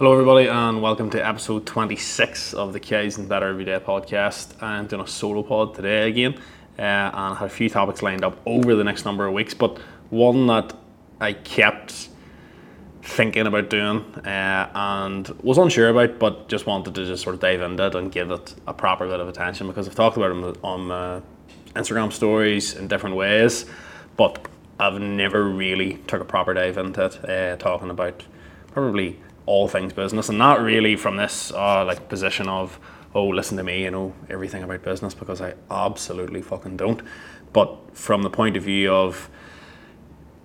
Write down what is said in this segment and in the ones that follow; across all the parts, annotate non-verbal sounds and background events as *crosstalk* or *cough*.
Hello, everybody, and welcome to episode 26 of the Kids and Better Everyday podcast. I'm doing a solo pod today again, uh, and I had a few topics lined up over the next number of weeks, but one that I kept thinking about doing uh, and was unsure about, but just wanted to just sort of dive into it and give it a proper bit of attention because I've talked about it on uh, Instagram stories in different ways, but I've never really took a proper dive into it, uh, talking about probably all things business, and not really from this uh, like position of oh listen to me, you know everything about business because I absolutely fucking don't, but from the point of view of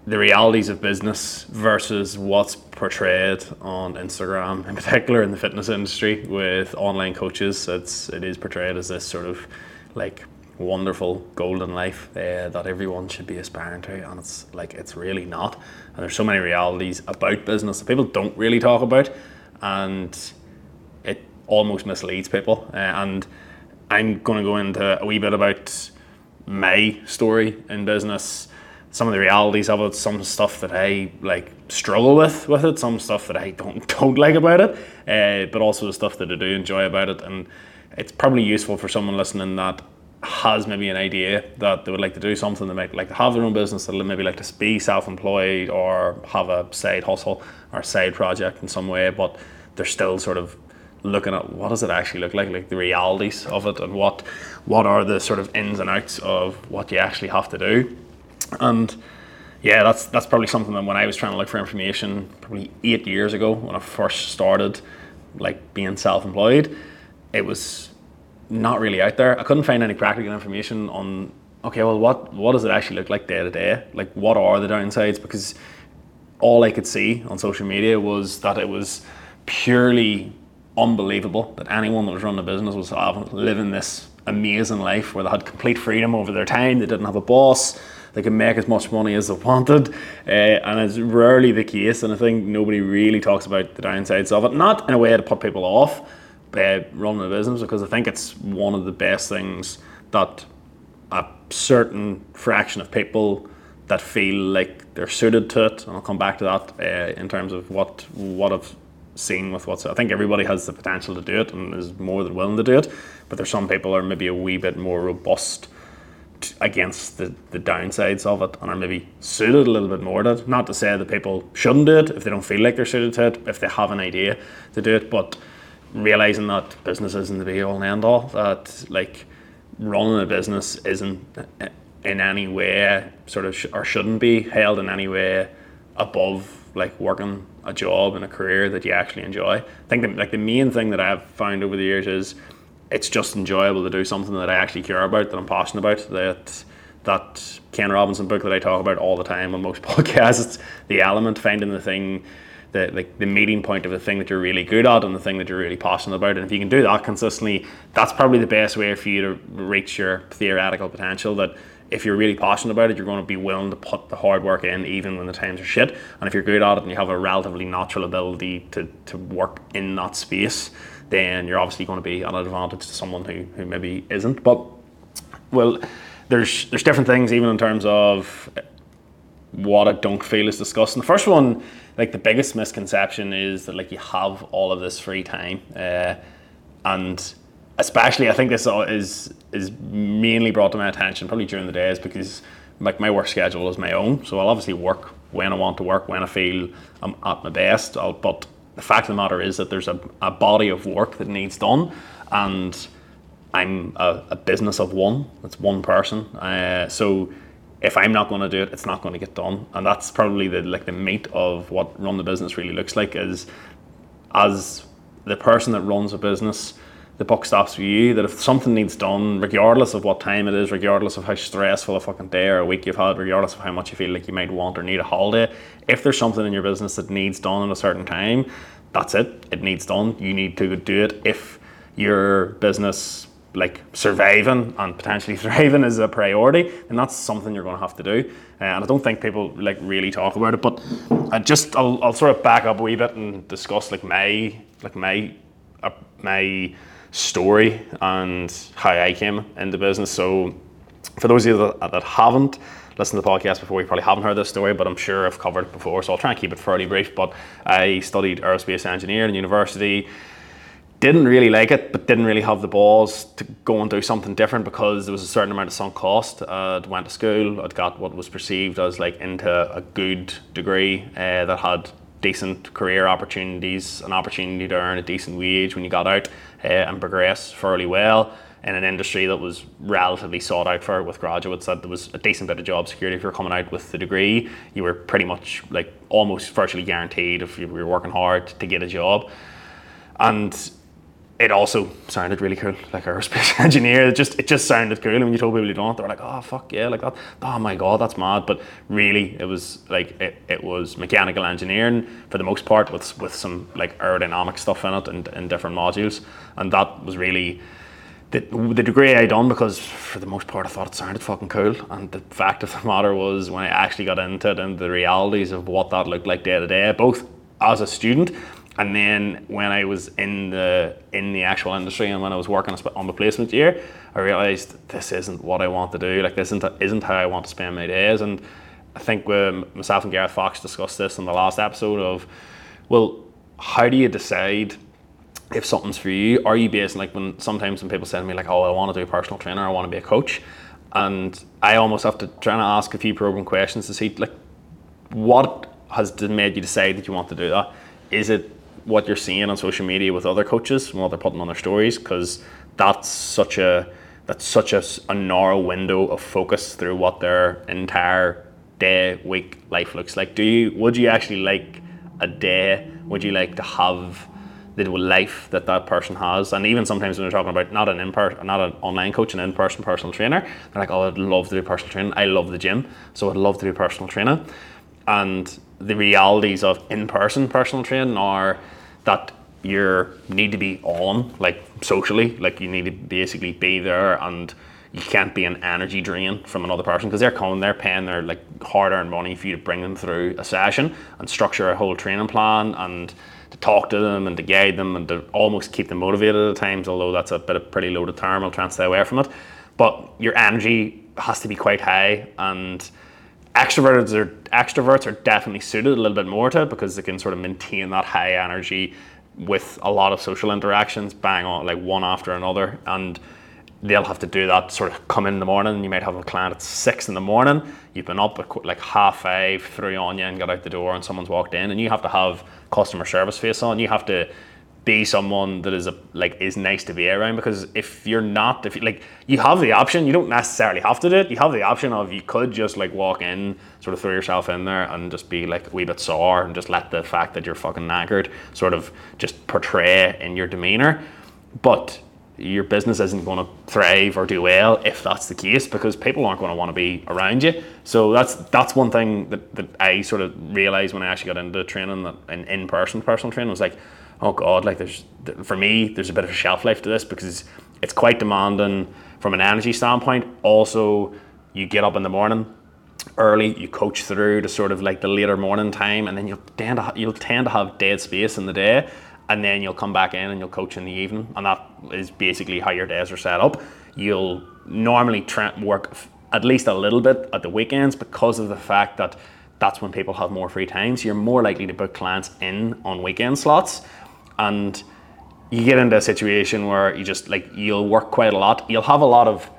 the realities of business versus what's portrayed on Instagram, in particular in the fitness industry with online coaches. It's it is portrayed as this sort of like wonderful golden life uh, that everyone should be aspiring to and it's like it's really not. And there's so many realities about business that people don't really talk about and it almost misleads people. Uh, and i'm going to go into a wee bit about my story in business some of the realities of it some stuff that i like struggle with with it some stuff that i don't *laughs* don't like about it uh, but also the stuff that i do enjoy about it. And it's probably useful for someone listening that has maybe an idea that they would like to do something, they might like to have their own business, they maybe like to be self-employed or have a side hustle or side project in some way, but they're still sort of looking at what does it actually look like, like the realities of it, and what what are the sort of ins and outs of what you actually have to do, and yeah, that's that's probably something that when I was trying to look for information, probably eight years ago when I first started, like being self-employed, it was not really out there. I couldn't find any practical information on okay, well, what what does it actually look like day to day? Like, what are the downsides? Because all I could see on social media was that it was purely unbelievable that anyone that was running a business was living this amazing life where they had complete freedom over their time. They didn't have a boss. They could make as much money as they wanted, uh, and it's rarely the case. And I think nobody really talks about the downsides of it. Not in a way to put people off, uh, running a business because I think it's one of the best things that a certain fraction of people that feel like they're suited to it, and I'll come back to that uh, in terms of what what I've seen with what's. I think everybody has the potential to do it and is more than willing to do it, but there's some people are maybe a wee bit more robust against the, the downsides of it and are maybe suited a little bit more to it. Not to say that people shouldn't do it if they don't feel like they're suited to it, if they have an idea to do it, but realizing that business isn't the be all and end all. That like running a business isn't in any way sort of sh- or shouldn't be held in any way above like working a job and a career that you actually enjoy. I think like the main thing that I've found over the years is it's just enjoyable to do something that I actually care about, that I'm passionate about, that that Ken Robinson book that I talk about all the time on most *laughs* podcasts, the element, finding the thing the like the meeting point of the thing that you're really good at and the thing that you're really passionate about. And if you can do that consistently, that's probably the best way for you to reach your theoretical potential. That if you're really passionate about it, you're going to be willing to put the hard work in even when the times are shit. And if you're good at it and you have a relatively natural ability to, to work in that space, then you're obviously going to be at an advantage to someone who, who maybe isn't. But well, there's there's different things even in terms of what I don't feel is discussed. And the first one, like the biggest misconception is that like you have all of this free time, uh, and especially I think this is is mainly brought to my attention probably during the days because like my work schedule is my own, so I'll obviously work when I want to work, when I feel I'm at my best. I'll, but the fact of the matter is that there's a, a body of work that needs done, and I'm a, a business of one. It's one person, uh, so if I'm not going to do it, it's not going to get done. And that's probably the like the meat of what run the business really looks like is as the person that runs a business, the buck stops with you. That if something needs done, regardless of what time it is, regardless of how stressful a fucking day or a week you've had, regardless of how much you feel like you might want or need a holiday, if there's something in your business that needs done at a certain time, that's it. It needs done. You need to do it. If your business like surviving and potentially *laughs* thriving is a priority, and that's something you're going to have to do. Uh, and I don't think people like really talk about it. But I just I'll, I'll sort of back up a wee bit and discuss like my like my uh, my story and how I came into business. So for those of you that, that haven't listened to the podcast before, you probably haven't heard this story, but I'm sure I've covered it before, so I'll try and keep it fairly brief. But I studied aerospace engineering in university didn't really like it, but didn't really have the balls to go and do something different because there was a certain amount of sunk cost. Uh, I'd went to school, I'd got what was perceived as like into a good degree uh, that had decent career opportunities, an opportunity to earn a decent wage when you got out uh, and progress fairly well in an industry that was relatively sought out for with graduates. That there was a decent bit of job security if you're coming out with the degree. You were pretty much like almost virtually guaranteed if you were working hard to get a job. And it also sounded really cool, like aerospace *laughs* engineer. It just it just sounded cool. And when you told people you don't, they were like, oh fuck yeah, like that. Oh my god, that's mad. But really, it was like it, it was mechanical engineering for the most part, with with some like aerodynamic stuff in it and in different modules. And that was really the, the degree I done because for the most part I thought it sounded fucking cool. And the fact of the matter was when I actually got into it and the realities of what that looked like day to day, both as a student and then when I was in the in the actual industry and when I was working on the placement year, I realized this isn't what I want to do. Like this isn't isn't how I want to spend my days. And I think myself and Gareth Fox discussed this in the last episode of, well, how do you decide if something's for you? Are you based like when sometimes when people say to me like, oh, I want to do a personal trainer, I want to be a coach, and I almost have to try and ask a few program questions to see like what has made you decide that you want to do that. Is it what you're seeing on social media with other coaches and what they're putting on their stories because that's such a that's such a, a narrow window of focus through what their entire day week life looks like. Do you would you actually like a day? Would you like to have the life that that person has? And even sometimes when we're talking about not an in-person not an online coach an in-person personal trainer they're like oh I'd love to do personal training. I love the gym so I'd love to do personal training. And the realities of in-person personal training are that you need to be on like socially. Like you need to basically be there and you can't be an energy drain from another person because they're coming they're paying their like hard-earned money for you to bring them through a session and structure a whole training plan and to talk to them and to guide them and to almost keep them motivated at times although that's a bit of pretty loaded term i'll try and stay away from it. But your energy has to be quite high and extroverts are extroverts are definitely suited a little bit more to it because they can sort of maintain that high energy with a lot of social interactions bang on like one after another. And they'll have to do that sort of come in the morning. You might have a client at six in the morning. You've been up at like half five three on you and got out the door and someone's walked in. And you have to have customer service face on. You have to be someone that is a like is nice to be around because if you're not if you like you have the option you don't necessarily have to do it. You have the option of you could just like walk in sort of throw yourself in there and just be like a wee bit sore and just let the fact that you're fucking knackered sort of just portray in your demeanor. But your business isn't going to thrive or do well if that's the case because people aren't going to want to be around you. So that's that's one thing that, that i sort of realized when i actually got into training that in, in-person personal training was like oh god, like there's for me there's a bit of a shelf life to this because it's quite demanding from an energy standpoint. Also, you get up in the morning early, you coach through to sort of like the later morning time, and then you'll tend to you'll tend to have dead space in the day, and then you'll come back in and you'll coach in the evening, and that is basically how your days are set up. You'll normally try work at least a little bit at the weekends because of the fact that that's when people have more free time. So you're more likely to book clients in on weekend slots and you get into a situation where you just like you'll work quite a lot. You'll have a lot of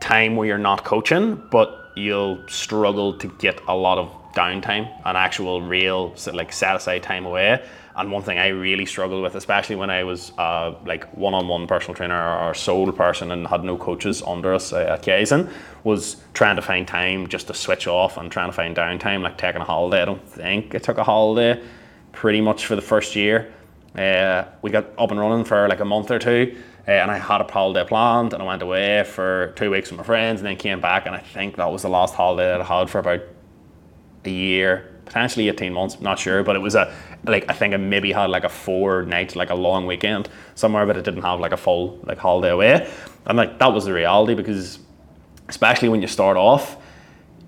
time where you're not coaching, but you'll struggle to get a lot of downtime and actual real like set aside time away. And one thing I really struggled with, especially when I was uh, like one-on-one personal trainer or sole person and had no coaches under us uh, at Kaizen, was trying to find time just to switch off and trying to find downtime, like taking a holiday. I don't think I took a holiday pretty much for the first year. Uh, we got up and running for like a month or two, uh, and I had a holiday planned, and I went away for two weeks with my friends, and then came back, and I think that was the last holiday that I had for about a year, potentially eighteen months, not sure, but it was a like I think I maybe had like a four night, like a long weekend somewhere, but it didn't have like a full like holiday away, and like that was the reality because, especially when you start off,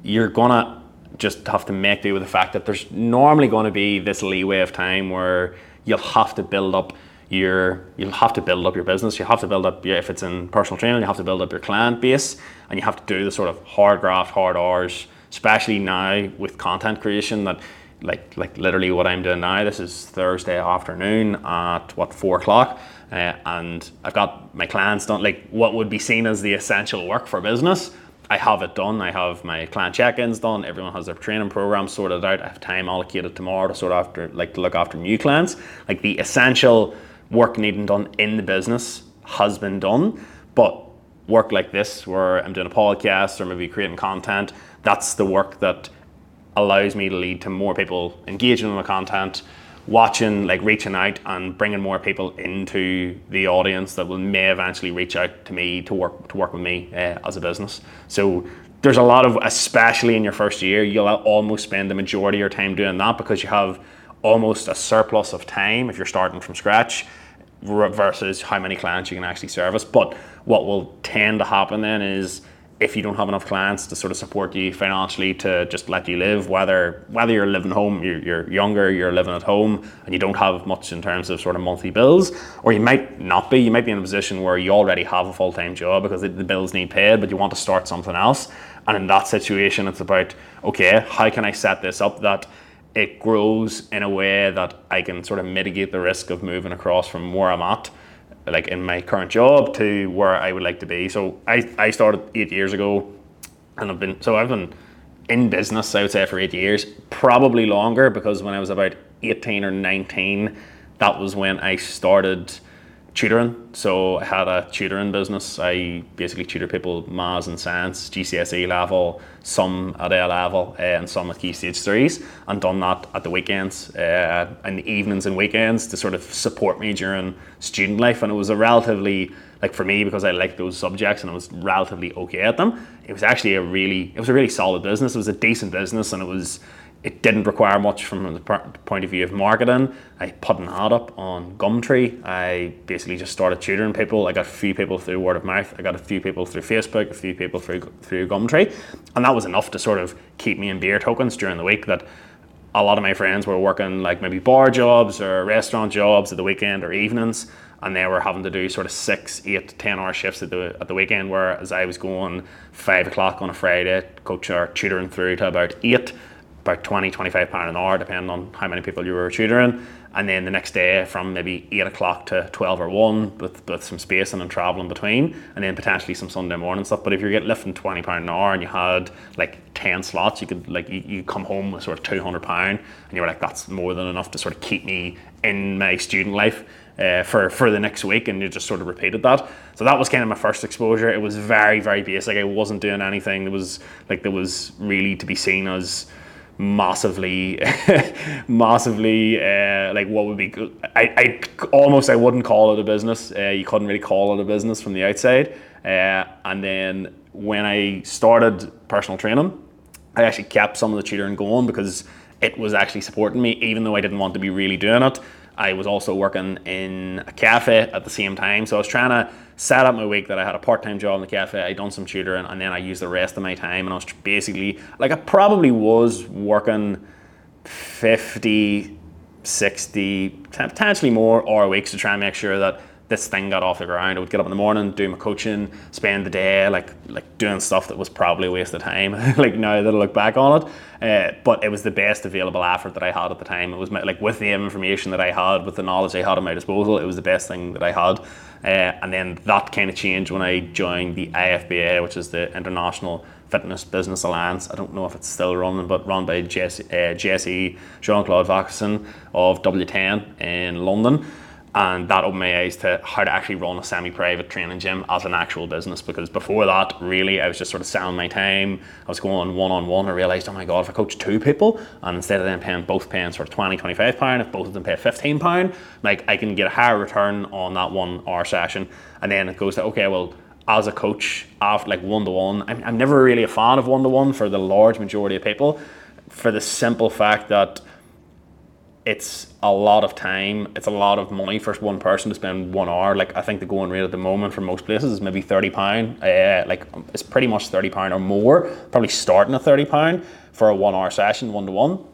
you're gonna just have to make do with the fact that there's normally going to be this leeway of time where you'll have to build up your you'll have to build up your business. You have to build up your, if it's in personal training, you have to build up your client base, and you have to do the sort of hard graft, hard hours especially now with content creation that like like literally what I'm doing now. This is Thursday afternoon at what four o'clock, uh, and I've got my clients done. Like what would be seen as the essential work for business, I have it done. I have my client check-ins done. Everyone has their training program sorted out. I have time allocated tomorrow to sort after like to look after new clients. Like the essential work needing done in the business has been done, but work like this where I'm doing a podcast or maybe creating content, that's the work that allows me to lead to more people engaging in the content, watching, like reaching out and bringing more people into the audience that will may eventually reach out to me to work to work with me uh, as a business. So there's a lot of, especially in your first year, you'll almost spend the majority of your time doing that because you have almost a surplus of time if you're starting from scratch versus how many clients you can actually service. But what will tend to happen then is if you don't have enough clients to sort of support you financially to just let you live, whether whether you're living home, you're, you're, younger, you're living at home, and you don't have much in terms of sort of monthly bills, or you might not be. You might be in a position where you already have a full time job because the bills need paid, but you want to start something else. And in that situation, it's about okay, how can I set this up that it grows in a way that I can sort of mitigate the risk of moving across from where I'm at like in my current job to where I would like to be. So I, I started eight years ago and I've been so I've been in business I would say for eight years, probably longer because when I was about 18 or 19, that was when I started tutoring. So I had a tutoring business. I basically tutor people maths and science, GCSE level, some at A level, uh, and some at Key Stage 3s, and done that at the weekends, uh, in the evenings and weekends to sort of support me during student life. And it was a relatively, like for me, because I liked those subjects and I was relatively okay at them, it was actually a really, it was a really solid business. It was a decent business and it was, it didn't require much from the point of view of marketing. I put an ad up on Gumtree. I basically just started tutoring people. I got a few people through word of mouth. I got a few people through Facebook, a few people through through Gumtree, and that was enough to sort of keep me in beer tokens during the week. That a lot of my friends were working like maybe bar jobs or restaurant jobs at the weekend or evenings, and they were having to do sort of six, eight, ten hour shifts at the at the weekend. Whereas I was going five o'clock on a Friday, coach or tutoring through to about eight about 20, 25 pound an hour, depending on how many people you were tutoring. And then the next day from maybe eight o'clock to 12 or one with, with some space and then travel in between, and then potentially some Sunday morning stuff. But if you're getting lifting 20 pound an hour and you had like 10 slots, you could like, you, you come home with sort of 200 pound and you were like, that's more than enough to sort of keep me in my student life. Uh, for for the next week, and you just sort of repeated that. So that was kind of my first exposure. It was very very basic. I wasn't doing anything. There was like there was really to be seen as massively *laughs* massively uh, like what would be I, I almost I wouldn't call it a business. Uh, you couldn't really call it a business from the outside. Uh, and then when I started personal training I actually kept some of the tutoring going because it was actually supporting me even though I didn't want to be really doing it I was also working in a cafe at the same time so I was trying to set up my week that I had a part time job in the cafe, I done some tutoring, and then I used the rest of my time. And I was basically like, I probably was working 50, 60, potentially more hour weeks to try and make sure that this thing got off the ground. I would get up in the morning, do my coaching, spend the day like like doing stuff that was probably a waste of time. *laughs* like now that I look back on it, uh, but it was the best available effort that I had at the time. It was my, like with the information that I had, with the knowledge I had at my disposal, it was the best thing that I had. Uh, and then that kind of changed when I joined the IFBA, which is the International Fitness Business Alliance. I don't know if it's still running, but run by Jesse, uh, Jesse Jean Claude Vacassin of W10 in London and that opened my eyes to how to actually run a semi-private training gym as an actual business because before that really I was just sort of selling my time. I was going one-on-one. I realized oh my god if I coach two people and instead of them paying both paying sort of 20 25 pound if both of them pay 15 pound like I can get a higher return on that one hour session. And then it goes to okay well as a coach after like one-to-one I'm, I'm never really a fan of one-to-one for the large majority of people for the simple fact that it's a lot of time. It's a lot of money for one person to spend one hour. Like I think the going rate at the moment for most places is maybe thirty pound. Uh, like it's pretty much thirty pound or more. Probably starting at thirty pound for a one hour session, one to one.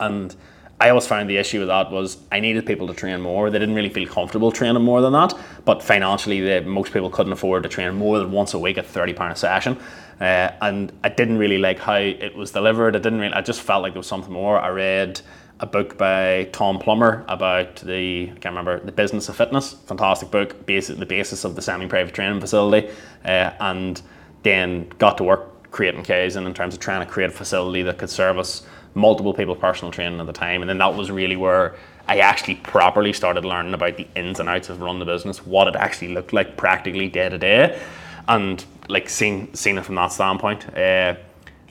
And I always found the issue with that was I needed people to train more. They didn't really feel comfortable training more than that. But financially, they, most people couldn't afford to train more than once a week at thirty pound a session. Uh, and I didn't really like how it was delivered. I didn't really. I just felt like there was something more. I read a book by Tom Plummer about the I can't remember the business of fitness. Fantastic book, basic the basis of the semi-private training facility, uh, and then got to work creating Kaizen in terms of trying to create a facility that could service multiple people personal training at the time, and then that was really where I actually properly started learning about the ins and outs of running the business, what it actually looked like practically day to day, and like seeing seeing it from that standpoint. Uh,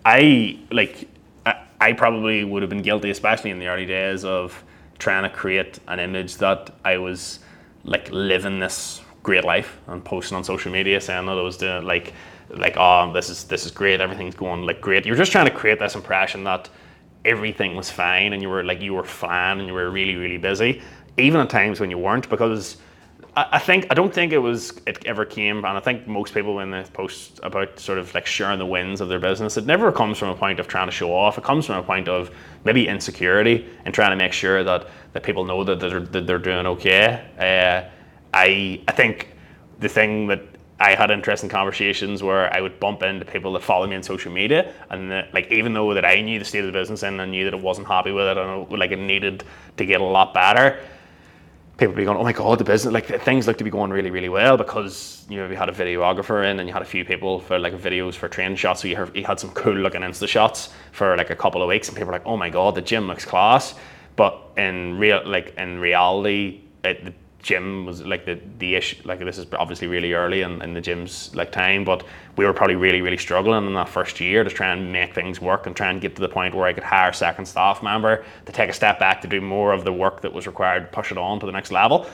I like I probably would have been guilty, especially in the early days, of trying to create an image that I was like living this great life and posting on social media saying that I was doing like like oh this is this is great. Everything's going like great. You're just trying to create this impression that everything was fine and you were like you were fine and you were really really busy even at times when you weren't because I, think I don't think it was it ever came, and I think most people when they post about sort of like sharing the wins of their business, it never comes from a point of trying to show off. It comes from a point of maybe insecurity and trying to make sure that, that people know that they're, that they're doing okay. Uh, I I think the thing that I had interesting conversations where I would bump into people that follow me on social media, and that, like even though that I knew the state of the business and I knew that it wasn't happy with it and like it needed to get a lot better, people be going, oh my god, the business like things look to be going really really well because you know we had a videographer in and you had a few people for like videos for training shots. So you, you had some cool looking Insta shots for like a couple of weeks, and people were like, oh my god, the gym looks class. But in real like in reality, it, gym was like the the issue like this is obviously really early in, in the gym's like time but we were probably really really struggling in that first year to try and make things work and try and get to the point where I could hire a second staff member to take a step back to do more of the work that was required to push it on to the next level.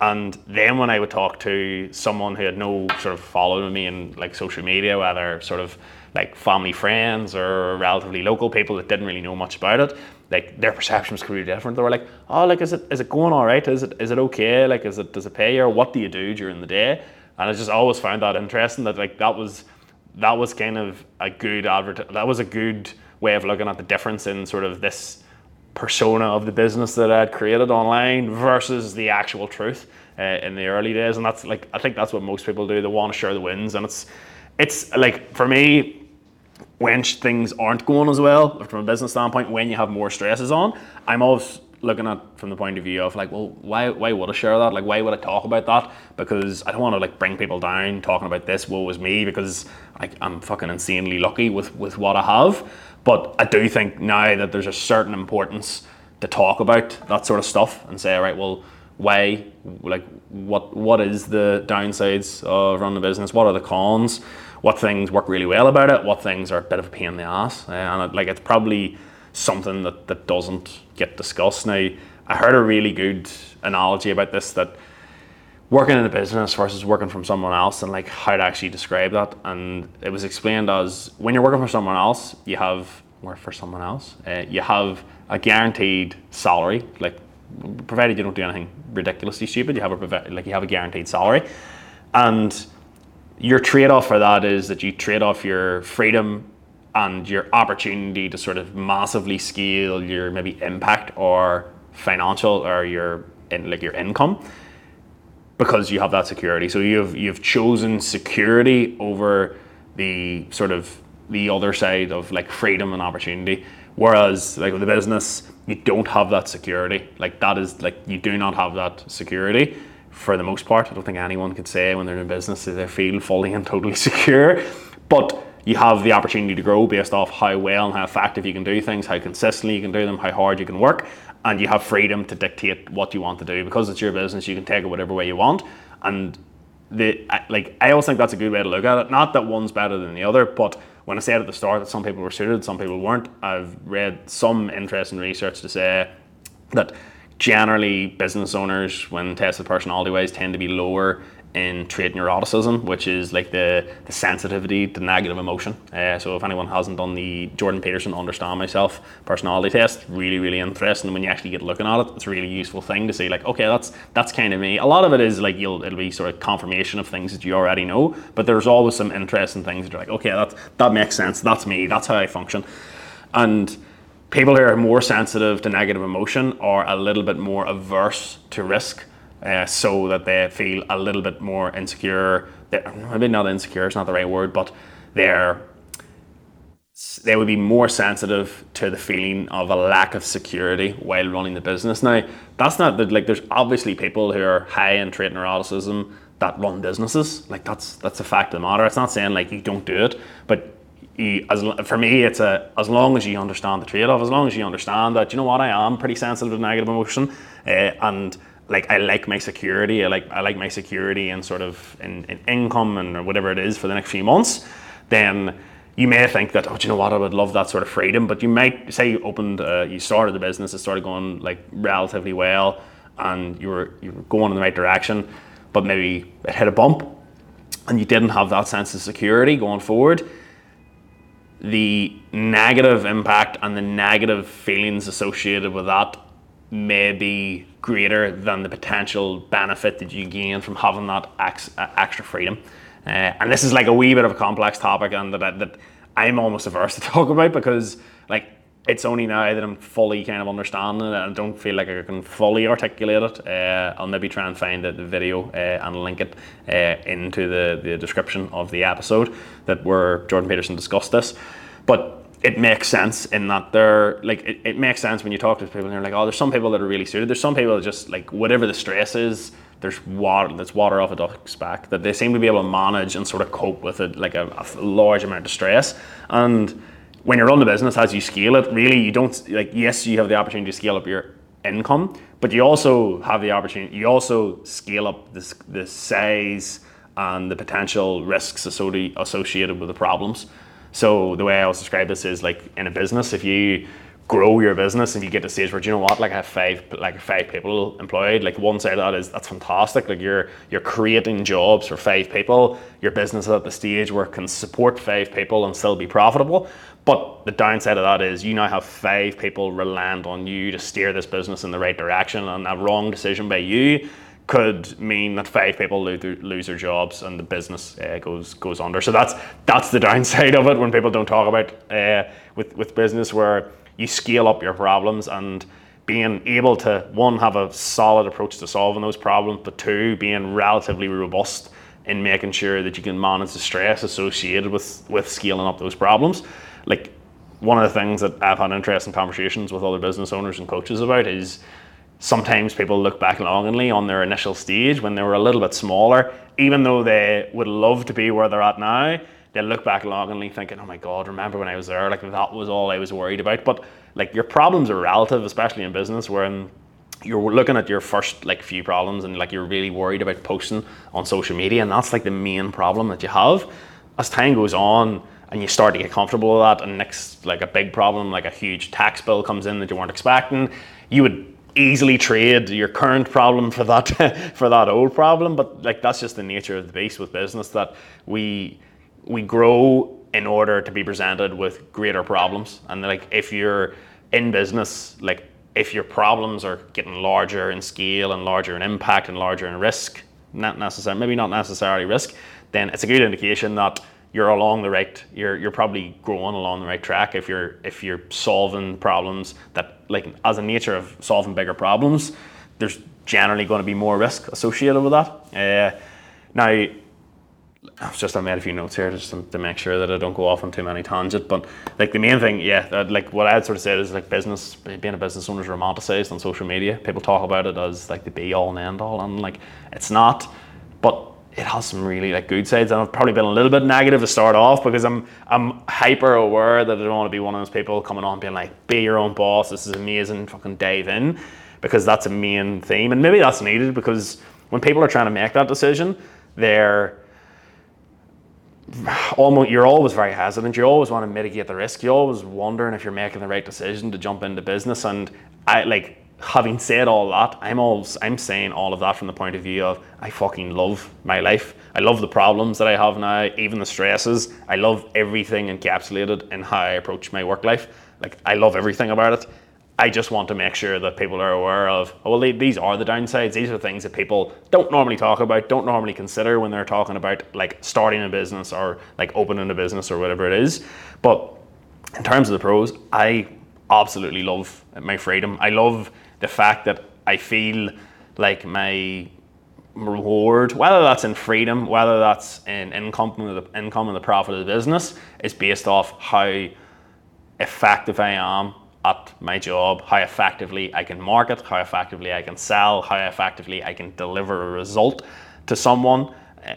And then when I would talk to someone who had no sort of following me in like social media whether sort of like family friends or relatively local people that didn't really know much about it like their perception was completely different. They were like, "Oh, like is it is it going all right? Is it is it okay? Like is it does it pay? Or what do you do during the day?" And I just always found that interesting. That like that was that was kind of a good advert. That was a good way of looking at the difference in sort of this persona of the business that I'd created online versus the actual truth uh, in the early days. And that's like I think that's what most people do. They want to share the wins, and it's it's like for me when things aren't going as well from a business standpoint, when you have more stresses on, I'm always looking at from the point of view of like, well, why why would I share that? Like, why would I talk about that? Because I don't want to like bring people down talking about this. Woe is me because like I'm fucking insanely lucky with with what I have. But I do think now that there's a certain importance to talk about that sort of stuff and say, all right, well, why? Like, what what is the downsides of running a business? What are the cons? What things work really well about it, what things are a bit of a pain in the ass, uh, and it, like it's probably something that, that doesn't get discussed. Now, I heard a really good analogy about this that working in a business versus working from someone else and like how to actually describe that, and it was explained as when you're working for someone else, you have work for someone else, uh, you have a guaranteed salary, like provided you don't do anything ridiculously stupid, you have a like you have a guaranteed salary, and your trade off for that is that you trade off your freedom and your opportunity to sort of massively scale your maybe impact or financial or your in, like your income because you have that security. So you've you've chosen security over the sort of the other side of like freedom and opportunity. Whereas like with the business, you don't have that security. Like that is like you do not have that security for the most part. I don't think anyone can say when they're in business that they feel fully and totally *laughs* secure. But you have the opportunity to grow based off how well and how effective you can do things, how consistently you can do them, how hard you can work, and you have freedom to dictate what you want to do because it's your business. You can take it whatever way you want, and the like I always think that's a good way to look at it. Not that one's better than the other, but when I said at the start that some people were suited, some people weren't, I've read some interesting research to say that generally business owners when tested personality wise tend to be lower in trait neuroticism, which is like the, the sensitivity to negative emotion. Uh, so if anyone hasn't done the Jordan Peterson Understand Myself personality test, really, really interesting. When you actually get looking at it, it's a really useful thing to see like, okay, that's that's kind of me. A lot of it is like you'll it'll be sort of confirmation of things that you already know, but there's always some interesting things that are like, okay, that that makes sense. That's me. That's how I function. And people who are more sensitive to negative emotion are a little bit more averse to risk, uh, so that they feel a little bit more insecure. They're, maybe not insecure; it's not the right word, but they're they would be more sensitive to the feeling of a lack of security while running the business. Now, that's not like there's obviously people who are high in trait neuroticism that run businesses. Like that's that's a fact of the matter. It's not saying like you don't do it, but you, as for me, it's a as long as you understand the trade-off, as long as you understand that you know what I am pretty sensitive to negative emotion, uh, and like I like my security. I like I like my security and sort of in, in income and or whatever it is for the next few months. Then you may think that, oh, do you know what, I would love that sort of freedom, but you might say you opened, uh, you started the business, it started going like relatively well, and you were you were going in the right direction, but maybe it hit a bump, and you didn't have that sense of security going forward. The negative impact and the negative feelings associated with that may be greater than the potential benefit that you gain from having that extra freedom. Uh, and this is like a wee bit of a complex topic, and that, that I'm almost averse to *laughs* talk about because like it's only now that I'm fully kind of understanding it I don't feel like I can fully articulate it. Uh, I'll maybe try and find the, the video uh, and link it uh, into the, the description of the episode that where Jordan Peterson discussed this. But it makes sense in that they're like it, it makes sense when you talk to people and they're like, oh, there's some people that are really suited. There's some people that just like whatever the stress is, there's water that's water off a duck's back that they seem to be able to manage and sort of cope with it like a, a large amount of stress and when you run the business as you scale it really you don't like yes you have the opportunity to scale up your income but you also have the opportunity you also scale up the, the size and the potential risks associated with the problems. So the way i always describe this is like in a business if you grow your business and you get to stage where you know what like I have five like five people employed like one side of that is that's fantastic like you're you're creating jobs for five people your business is at the stage where it can support five people and still be profitable but the downside of that is you now have five people reliant on you to steer this business in the right direction and a wrong decision by you could mean that five people lose their jobs and the business uh, goes goes under. So that's that's the downside of it when people don't talk about uh, with with business where you scale up your problems and being able to one have a solid approach to solving those problems, but two being relatively robust in making sure that you can manage the stress associated with with scaling up those problems. Like one of the things that I've had interesting conversations with other business owners and coaches about is sometimes people look back longingly on their initial stage when they were a little bit smaller, even though they would love to be where they're at now they'll look back longingly thinking, oh my God, remember when I was there? Like that was all I was worried about. But like your problems are relative, especially in business, when you're looking at your first like few problems and like you're really worried about posting on social media, and that's like the main problem that you have. As time goes on and you start to get comfortable with that, and next like a big problem, like a huge tax bill comes in that you weren't expecting, you would easily trade your current problem for that *laughs* for that old problem. But like that's just the nature of the beast with business that we we grow in order to be presented with greater problems. And like if you're in business, like if your problems are getting larger in scale and larger in impact and larger in risk, not necessarily maybe not necessarily risk, then it's a good indication that you're along the right you're you're probably growing along the right track if you're if you're solving problems that like as a nature of solving bigger problems, there's generally going to be more risk associated with that. Uh, now I've just I made a few notes here just to, make sure that I don't go off on too many tangents. But like the main thing, yeah, that, like what I'd sort of said is like business being a business owner is romanticized on social media. People talk about it as like the be all and end all, and like it's not. But it has some really like good sides, and I've probably been a little bit negative to start off because I'm I'm hyper aware that I don't want to be one of those people coming on being like, be your own boss. This is amazing. Fucking dive in, because that's a main theme, and maybe that's needed because when people are trying to make that decision, they're almost you're always very hesitant. You always want to mitigate the risk. You're always wondering if you're making the right decision to jump into business. And I like having said all that, I'm always I'm saying all of that from the point of view of I fucking love my life. I love the problems that I have now, even the stresses. I love everything encapsulated in how I approach my work life. Like I love everything about it. I just want to make sure that people are aware of, oh, well, these are the downsides. These are things that people don't normally talk about, don't normally consider when they're talking about like starting a business or like opening a business or whatever it is. But in terms of the pros, I absolutely love my freedom. I love the fact that I feel like my reward, whether that's in freedom, whether that's in income, the income and the profit of the business, is based off how effective I am at my job, how effectively I can market, how effectively I can sell, how effectively I can deliver a result to someone. Eh,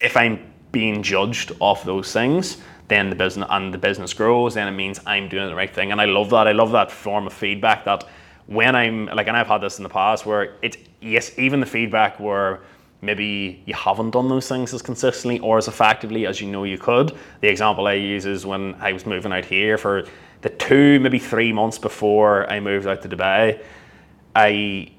if I'm being judged off those things, then the business and the business grows, then it means I'm doing the right thing. And I love that. I love that form of feedback that when I'm like, and I've had this in the past where it's yes, even the feedback where maybe you haven't done those things as consistently or as effectively as you know you could. The example I use is when I was moving out here for the two, maybe three months before I moved out to Dubai, I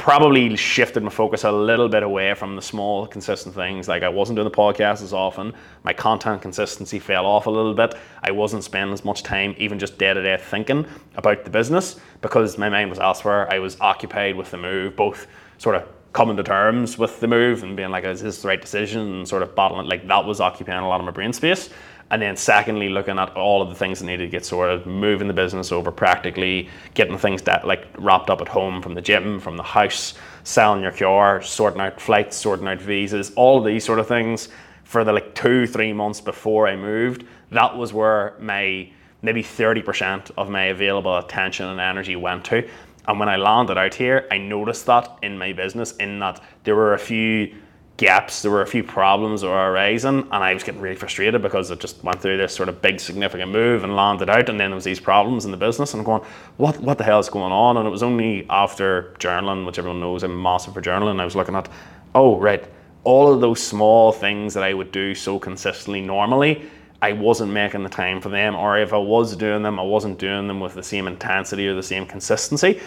probably shifted my focus a little bit away from the small, consistent things. Like I wasn't doing the podcast as often. My content consistency fell off a little bit. I wasn't spending as much time, even just day to day, thinking about the business because my mind was elsewhere. I was occupied with the move, both sort of coming to terms with the move and being like, is this the right decision? And sort of battling, like that was occupying a lot of my brain space. And then secondly, looking at all of the things that needed to get sorted, moving the business over practically, getting things that like wrapped up at home from the gym, from the house, selling your car, sorting out flights, sorting out visas, all these sort of things for the like two, three months before I moved. That was where my maybe 30% of my available attention and energy went to. And when I landed out here, I noticed that in my business, in that there were a few gaps, there were a few problems that were arising, and I was getting really frustrated because it just went through this sort of big significant move and landed out, and then there was these problems in the business, and I'm going, what what the hell is going on? And it was only after journaling, which everyone knows I'm massive for journaling, I was looking at, oh right, all of those small things that I would do so consistently normally. I wasn't making the time for them, or if I was doing them, I wasn't doing them with the same intensity or the same consistency.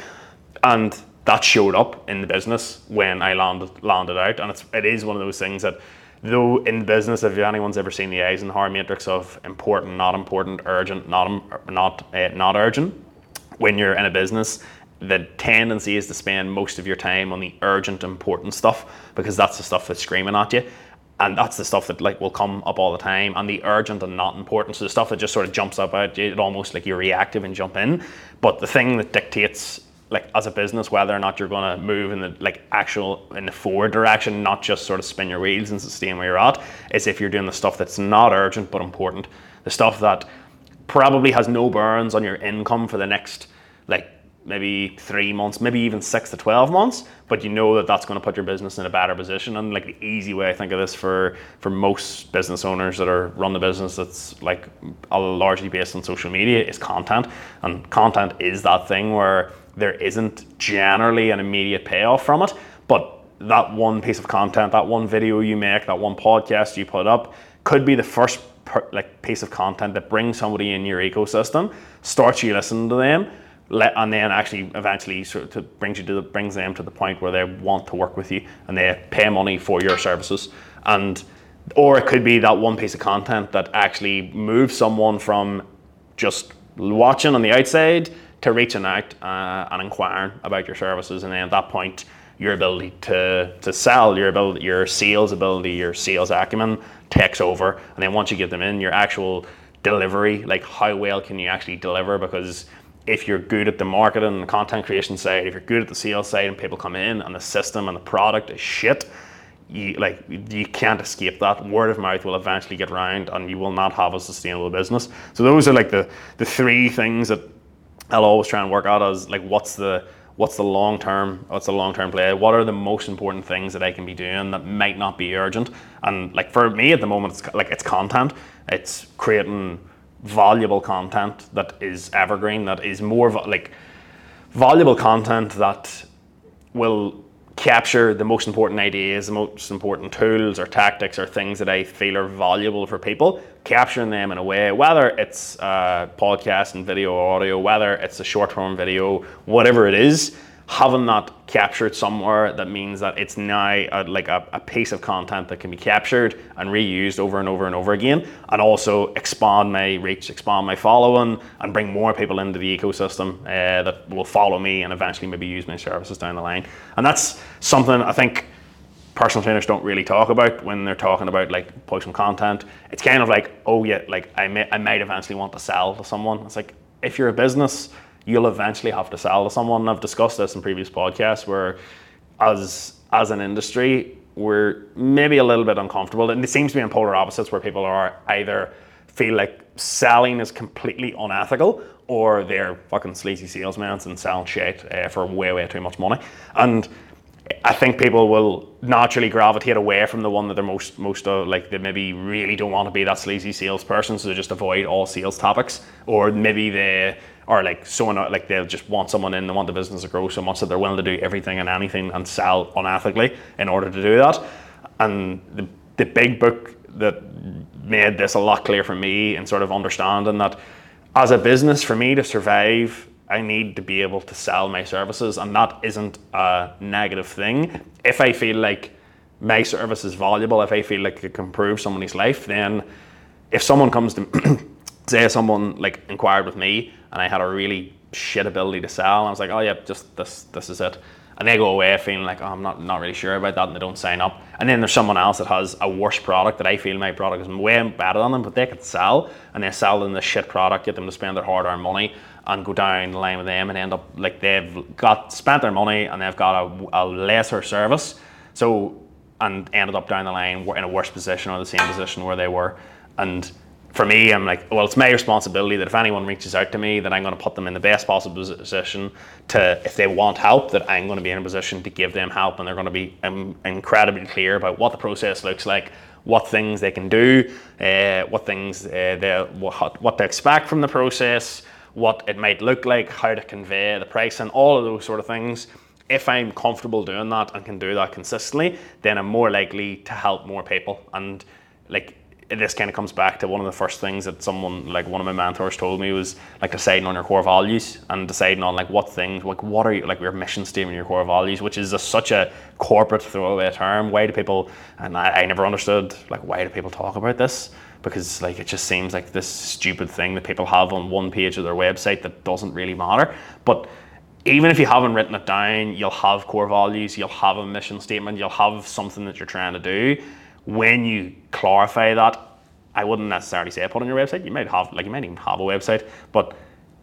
And that showed up in the business when I landed landed out, and it's it is one of those things that though in business, if anyone's ever seen the Eisenhower matrix of important, not important, urgent, not not uh, not urgent, when you're in a business, the tendency is to spend most of your time on the urgent, important stuff because that's the stuff that's screaming at you. And that's the stuff that like will come up all the time, and the urgent and not important. So the stuff that just sort of jumps up at you, it almost like you're reactive and jump in. But the thing that dictates like as a business whether or not you're going to move in the like actual in the forward direction not just sort of spin your wheels and sustain where you're at is if you're doing the stuff that's not urgent but important the stuff that probably has no burns on your income for the next like maybe three months, maybe even six to 12 months, but you know that that's going to put your business in a better position. And like the easy way I think of this for, for most business owners that are run the business that's like largely based on social media is content. And content is that thing where there isn't generally an immediate payoff from it, but that one piece of content, that one video you make, that one podcast you put up could be the first per, like piece of content that brings somebody in your ecosystem, starts you listening to them, let, and then actually eventually sort of brings you to the, brings them to the point where they want to work with you and they pay money for your services. And or it could be that one piece of content that actually moves someone from just watching on the outside to reaching out uh, and inquiring about your services, and then at that point, your ability to, to sell, your ability, your sales ability, your sales acumen takes over, and then once you get them in, your actual delivery, like how well can you actually deliver? Because if you're good at the marketing and the content creation side, if you're good at the sales side, and people come in and the system and the product is shit, you like you can't escape that. Word of mouth will eventually get round, and you will not have a sustainable business. So those are like the the three things that I'll always try and work out as like what's the what's the long term what's the long term play? What are the most important things that i can be doing that might not be urgent? And like for me at the moment it's like it's content. It's creating valuable content that is evergreen that is more like valuable content that will capture the most important ideas, the most important tools or tactics or things that I feel are valuable for people, capturing them in a way, whether it's podcast and video or audio, whether it's a short form video, whatever it is, having that captured somewhere that means that it's now a, like a, a, piece of content that can be captured and reused over and over and over again and also expand my reach expand my following and bring more people into the ecosystem uh, that will follow me and eventually maybe use my services down the line and that's something i think personal trainers don't really talk about when they're talking about like posting content. It's kind of like, oh yeah, like I may I might eventually want to sell to someone. It's like if you're a business, you'll eventually have to sell to someone. I've discussed this in previous podcasts where as as an industry, we're maybe a little bit uncomfortable. And it seems to be in polar opposites where people are either feel like selling is completely unethical or they're fucking sleazy salesmen and selling shit uh, for way, way too much money. And I think people will naturally gravitate away from the one that they're most most like they maybe really don't want to be that sleazy salesperson, so they just avoid all sales topics, or maybe they are like someone like they'll just want someone in, they want the business to grow so much that they're willing to do everything and anything and sell unethically in order to do that. And the the big book that made this a lot clearer for me and sort of understanding that as a business for me to survive I need to be able to sell my services, and that isn't a negative thing. If I feel like my service is valuable, if I feel like it can improve somebody's life, then if someone comes to say someone like inquired with me and I had a really shit ability to sell, and I was like, oh yeah, just this this is it. And they go away feeling like, oh, I'm not, not really sure about that, and they don't sign up. And then there's someone else that has a worse product that I feel my product is way better than them, but they could sell, and they sell them the shit product, get them to spend their hard earned money, and go down the line with them and end up like they've got spent their money and they've got a, a lesser service. So and ended up down the line in a worse position or the same position where they were. And for me, I'm like, well, it's my responsibility that if anyone reaches out to me, that I'm going to put them in the best possible position to, if they want help, that I'm going to be in a position to give them help, and they're going to be um, incredibly clear about what the process looks like, what things they can do, uh, what things uh, they what, what to expect from the process, what it might look like, how to convey the price, and all of those sort of things. If I'm comfortable doing that and can do that consistently, then I'm more likely to help more people. And like this kind of comes back to one of the first things that someone like one of my mentors told me was like deciding on your core values and deciding on like what things like what are you like your mission statement your core values which is a, such a corporate throwaway term why do people and I, I never understood like why do people talk about this because like it just seems like this stupid thing that people have on one page of their website that doesn't really matter. But even if you haven't written it down, you'll have core values, you'll have a mission statement, you'll have something that you're trying to do. When you clarify that, I wouldn't necessarily say put on your website. You might have like you might even have a website, but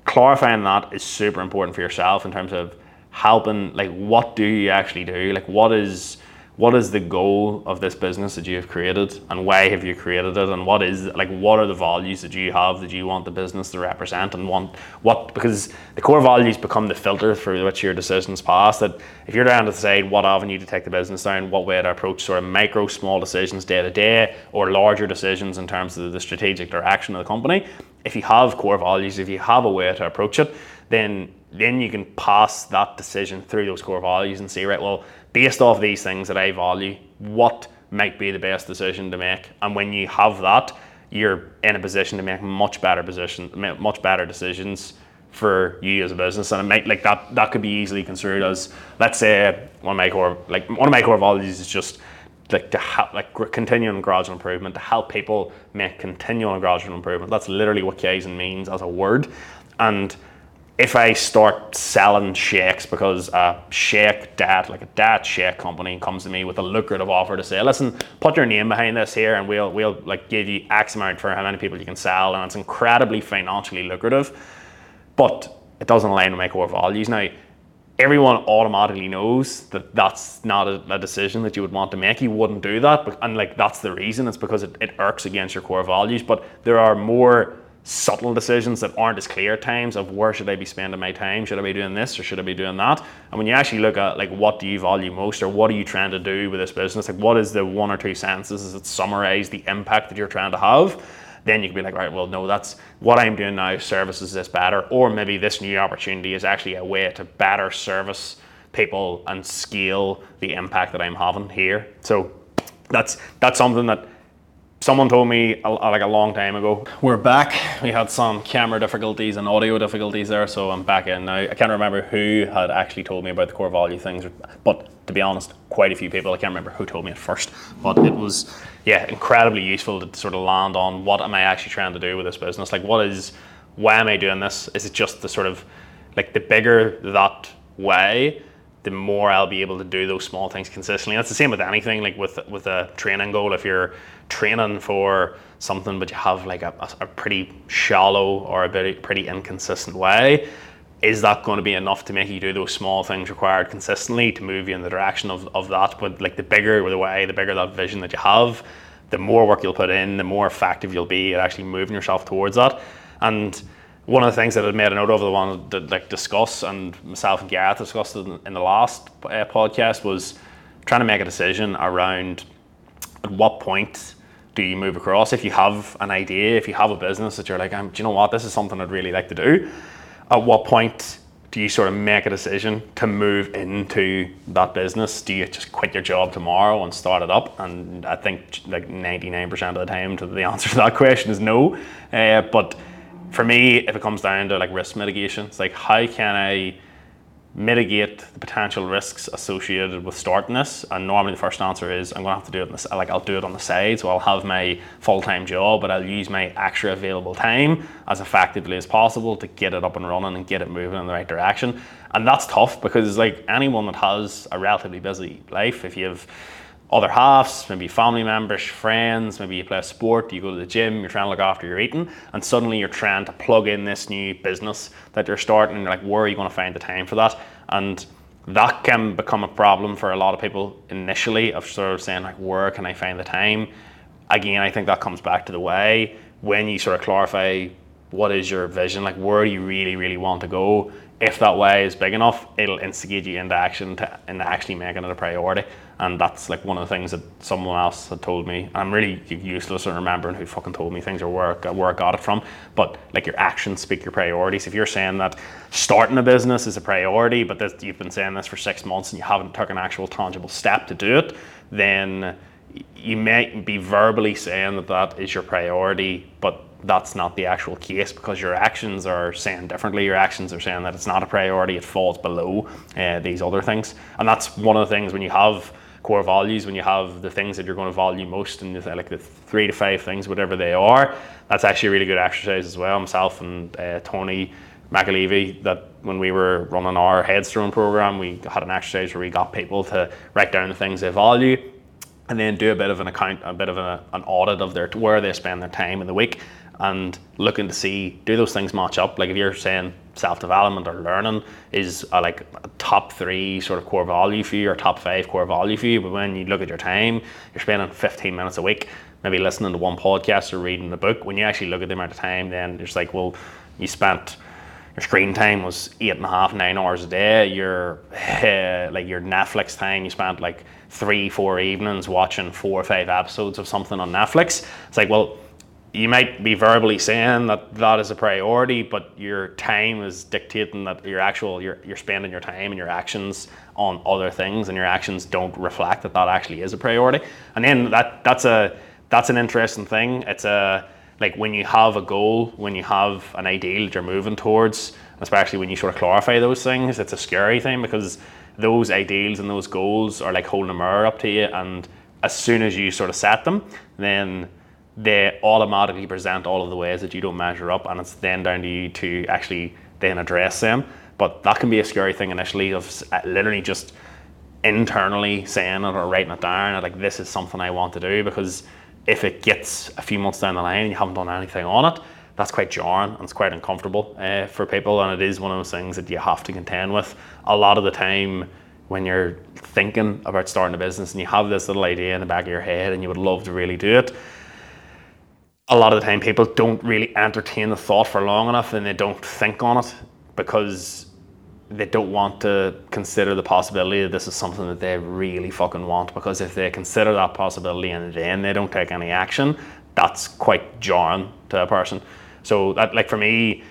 clarifying that is super important for yourself in terms of helping like what do you actually do? Like what is what is the goal of this business that you have created and why have you created it? And what is like what are the values that you have that you want the business to represent? And want what because the core values become the filter through which your decisions pass that if you're trying to decide what avenue to take the business down what way to approach sort of micro small decisions day to day or larger decisions in terms of the strategic direction of the company if you have core values if you have a way to approach it then then you can pass that decision through those core values and say right well based off these things that I value, what might be the best decision to make. And when you have that, you're in a position to make much better position, much better decisions for you as a business. And it might like that that could be easily construed as let's say one of my core like one of my core values is just like to help like continuing gradual improvement to help people make continual and gradual improvement. That's literally what Kaizen means as a word. And if I start selling shakes because a shake dad, like a dad shake company, comes to me with a lucrative offer to say, listen, put your name behind this here, and we'll we'll like give you X amount for how many people you can sell, and it's incredibly financially lucrative, but it doesn't align with my core values. Now, everyone automatically knows that that's not a, a, decision that you would want to make. You wouldn't do that, but, and like that's the reason. It's because it, it irks against your core values. But there are more subtle decisions that aren't as clear at times of where should I be spending my time? Should I be doing this or should I be doing that? And when you actually look at like what do you value most or what are you trying to do with this business? Like what is the one or two sentences that summarize the impact that you're trying to have? Then you can be like, right, well, no, that's what I'm doing now services this better, or maybe this new opportunity is actually a way to better service people and scale the impact that I'm having here. So that's that's something that someone told me like a long time ago. We're back. We had some camera difficulties and audio difficulties there, so I'm back in now. I can't remember who had actually told me about the core value things, but to be honest, quite a few people. I can't remember who told me at first, but it was yeah incredibly useful to sort of land on what am I actually trying to do with this business? Like, what is why am I doing this? Is it just the sort of like the bigger that way, the more I'll be able to do those small things consistently. That's the same with anything, like with with a training goal. If you're training for something, but you have like a, a pretty shallow or a bit pretty inconsistent way, is that going to be enough to make you do those small things required consistently to move you in the direction of, of that? But like the bigger the way, the bigger that vision that you have, the more work you'll put in, the more effective you'll be at actually moving yourself towards that. And one of the things that I made a note of, the one that like discuss and myself and Gareth discussed in, in the last uh, podcast was trying to make a decision around at what point do you move across if you have an idea, if you have a business that you're like, um, do you know what, this is something I'd really like to do. At what point do you sort of make a decision to move into that business? Do you just quit your job tomorrow and start it up? And I think like 99% of the time, the *laughs* answer to that question is no. Uh, but for me, if it comes down to like risk mitigation, it's like how can I mitigate the potential risks associated with starting this? And normally the first answer is I'm to have to do it. On the, like I'll do it on the side, so I'll have my full time job, but I'll use my extra available time as effectively as possible to get it up and running and get it moving in the right direction. And that's tough because like anyone that has a relatively busy life, if you have other halves, maybe family members, friends, maybe you play a sport, you go to the gym, you're trying to look after your eating, and suddenly you're trying to plug in this new business that you're starting, and you're like, where are you going to find the time for that? And that can become a problem for a lot of people initially of sort of saying like, where can I find the time? Again, I think that comes back to the way when you sort of clarify what is your vision, like where do you really, really want to go? If that way is big enough, it'll instigate you into action to actually making it a priority and that's like one of the things that someone else had told me. I'm really useless at remembering who fucking told me things or where, where I got it from. But like your actions speak your priorities. If you're saying that starting a business is a priority, but this, you've been saying this for six months and you haven't taken an actual tangible step to do it, then you may be verbally saying that that is your priority, but that's not the actual case because your actions are saying differently. Your actions are saying that it's not a priority, it falls below uh, these other things. And that's one of the things when you have core values when you have the things that you're going to value most and like the three to five things whatever they are that's actually a really good exercise as well. Myself and uh, tony McAlevey that when we were running our headstone program we had an exercise where we got people to write down the things they value and then do a bit of an account a bit of a, an audit of their where they spend their time in the week and looking to see do those things match up? Like if you're saying self-development or learning is a, like a top three sort of core value for you or top five core value for you. But when you look at your time you're spending 15 minutes a week maybe listening to one podcast or reading a book. When you actually look at the amount of time then it's like well you spent your screen time was eight and a half nine hours a day. Your uh, *laughs* like your netflix time you spent like three four evenings watching four or five episodes of something on netflix. It's like well you might be verbally saying that that is a priority, but your time is dictating that your actual you're, you're spending your time and your actions on other things, and your actions don't reflect that that actually is a priority. And then that that's a that's an interesting thing. It's a like when you have a goal, when you have an ideal that you're moving towards, especially when you sort of clarify those things, it's a scary thing because those ideals and those goals are like holding a mirror up to you, and as soon as you sort of set them, then they automatically present all of the ways that you don't measure up, and it's then down to you to actually then address them. But that can be a scary thing initially of uh, literally just internally saying it or writing it down, like this is something I want to do, because if it gets a few months down the line and you haven't done anything on it, that's quite jarring and it's quite uncomfortable uh, for people, and it is one of those things that you have to contend with a lot of the time when you're thinking about starting a business and you have this little idea in the back of your head and you would love to really do it a lot of the time people don't really entertain the thought for long enough and they don't think on it because they don't want to consider the possibility that this is something that they really fucking want. Because if they consider that possibility and then they don't take any action that's quite jarring to a person. So that like for me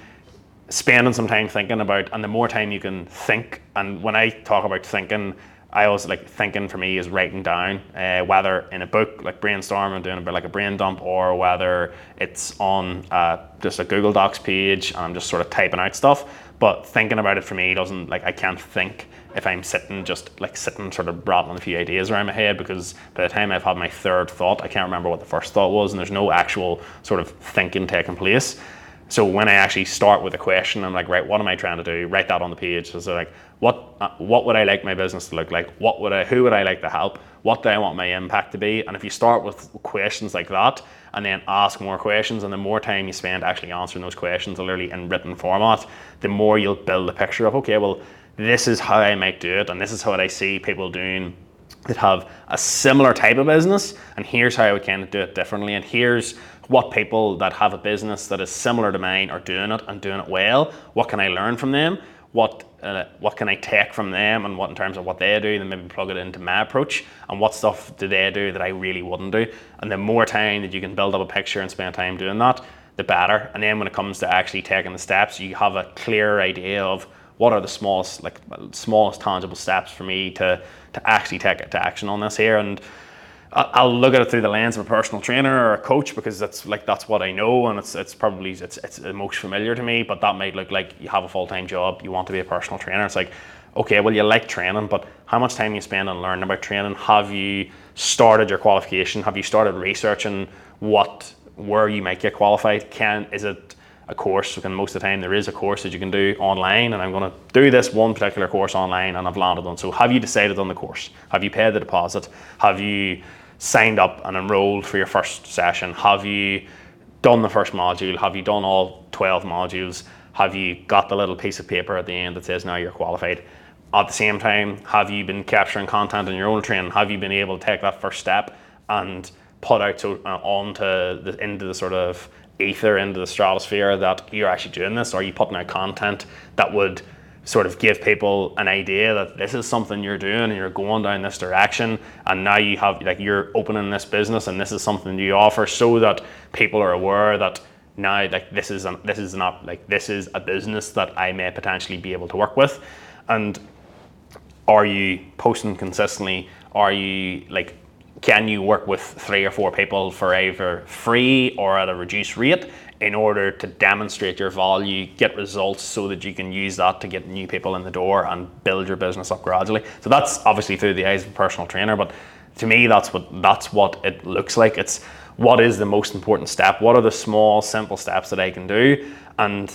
spending some time thinking about and the more time you can think and when i talk about thinking I always like thinking for me is writing down, uh, whether in a book like brainstorming, doing a bit like a brain dump, or whether it's on uh, just a Google Docs page and I'm just sort of typing out stuff. But thinking about it for me doesn't like I can't think if I'm sitting just like sitting sort of rattling a few ideas around my head because by the time I've had my third thought, I can't remember what the first thought was, and there's no actual sort of thinking taking place. So when I actually start with a question, I'm like, right, what am I trying to do? Write that on the page. So like, what uh, what would I like my business to look like? What would I who would I like to help? What do I want my impact to be? And if you start with questions like that, and then ask more questions, and the more time you spend actually answering those questions, literally in written format, the more you'll build a picture of, okay, well, this is how I might do it, and this is what I see people doing that have a similar type of business, and here's how I would kind of do it differently, and here's what people that have a business that is similar to mine are doing it and doing it well. What can I learn from them? What uh, what can I take from them, and what in terms of what they do, then maybe plug it into my approach, and what stuff do they do that I really wouldn't do? And the more time that you can build up a picture and spend time doing that, the better. And then when it comes to actually taking the steps, you have a clear idea of what are the smallest like smallest tangible steps for me to to actually take to action on this here and I'll look at it through the lens of a personal trainer or a coach because that's like that's what I know and it's it's probably it's it's most familiar to me. But that might look like you have a full time job, you want to be a personal trainer. It's like, okay, well you like training, but how much time you spend on learning about training? Have you started your qualification? Have you started researching what where you might get qualified? Can is it a course. And most of the time, there is a course that you can do online, and I'm going to do this one particular course online, and I've landed on. So, have you decided on the course? Have you paid the deposit? Have you signed up and enrolled for your first session? Have you done the first module? Have you done all 12 modules? Have you got the little piece of paper at the end that says now you're qualified? At the same time, have you been capturing content in your own training? Have you been able to take that first step and put out uh, onto the into the sort of ether into the stratosphere that you're actually doing this? Or are you putting out content that would sort of give people an idea that this is something you're doing and you're going down this direction and now you have like you're opening this business and this is something you offer so that people are aware that now like this is an, this is not like this is a business that I may potentially be able to work with and are you posting consistently are you like can you work with three or four people for either free or at a reduced rate in order to demonstrate your value, get results so that you can use that to get new people in the door and build your business up gradually. So that's obviously through the eyes of a personal trainer, but to me that's what that's what it looks like. It's what is the most important step? What are the small simple steps that I can do? And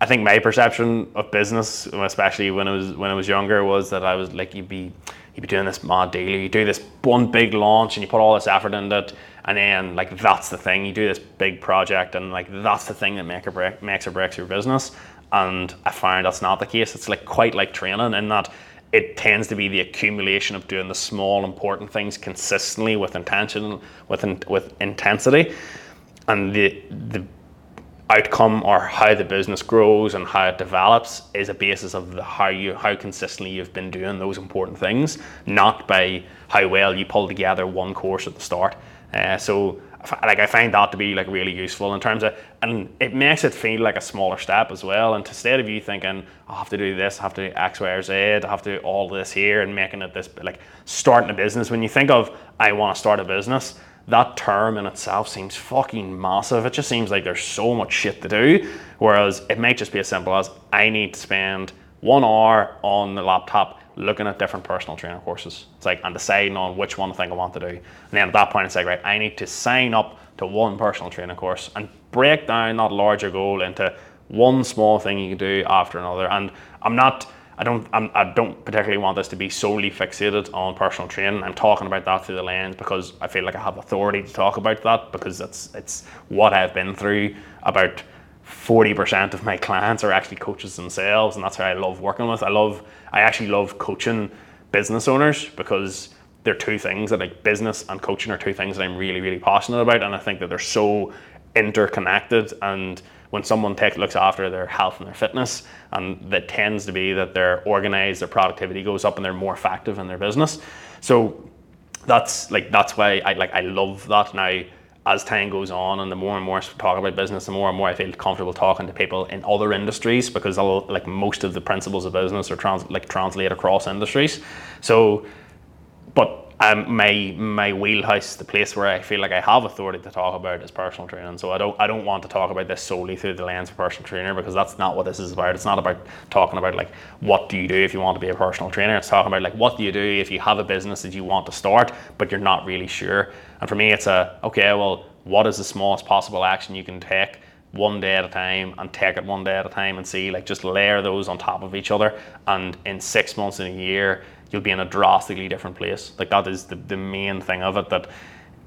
I think my perception of business, especially when I was when I was younger, was that I was like you'd be you'd be doing this mad deal, you do this one big launch and you put all this effort into it, and then like that's the thing, you do this big project and like that's the thing that make or break, makes or breaks your business. And I find that's not the case. It's like quite like training in that it tends to be the accumulation of doing the small important things consistently with intention, with in, with intensity, and the the outcome or how the business grows and how it develops is a basis of the, how you how consistently you've been doing those important things, not by how well you pull together one course at the start. Uh, so like I find that to be like really useful in terms of and it makes it feel like a smaller step as well. And instead of you thinking I have to do this, I have to do X, Y, or Z, I have to do all this here and making it this like starting a business. When you think of I want to start a business, that term in itself seems fucking massive. It just seems like there's so much shit to do. Whereas it might just be as simple as I need to spend one hour on the laptop looking at different personal training courses. It's like and deciding on which one I think I want to do. And then at that point it's like, right, I need to sign up to one personal training course and break down that larger goal into one small thing you can do after another. And I'm not I don't I'm, I do not particularly want this to be solely fixated on personal training. I'm talking about that through the lens because I feel like I have authority to talk about that because that's it's what I've been through. About forty percent of my clients are actually coaches themselves, and that's why I love working with. I love I actually love coaching business owners because they're two things that like business and coaching are two things that I'm really really passionate about, and I think that they're so interconnected and when someone take, looks after their health and their fitness, and that tends to be that they're organized, their productivity goes up, and they're more effective in their business. So that's like that's why I like I love that now. As time goes on, and the more and more I talk about business, the more and more I feel comfortable talking to people in other industries because I'll, like most of the principles of business are trans, like translate across industries. So, but um, my my wheelhouse, the place where I feel like I have authority to talk about is personal training. So I don't I don't want to talk about this solely through the lens of personal trainer because that's not what this is about. It's not about talking about like what do you do if you want to be a personal trainer. It's talking about like what do you do if you have a business that you want to start but you're not really sure. And for me, it's a okay. Well, what is the smallest possible action you can take one day at a time and take it one day at a time and see like just layer those on top of each other and in six months in a year you'll be in a drastically different place like that is the, the main thing of it that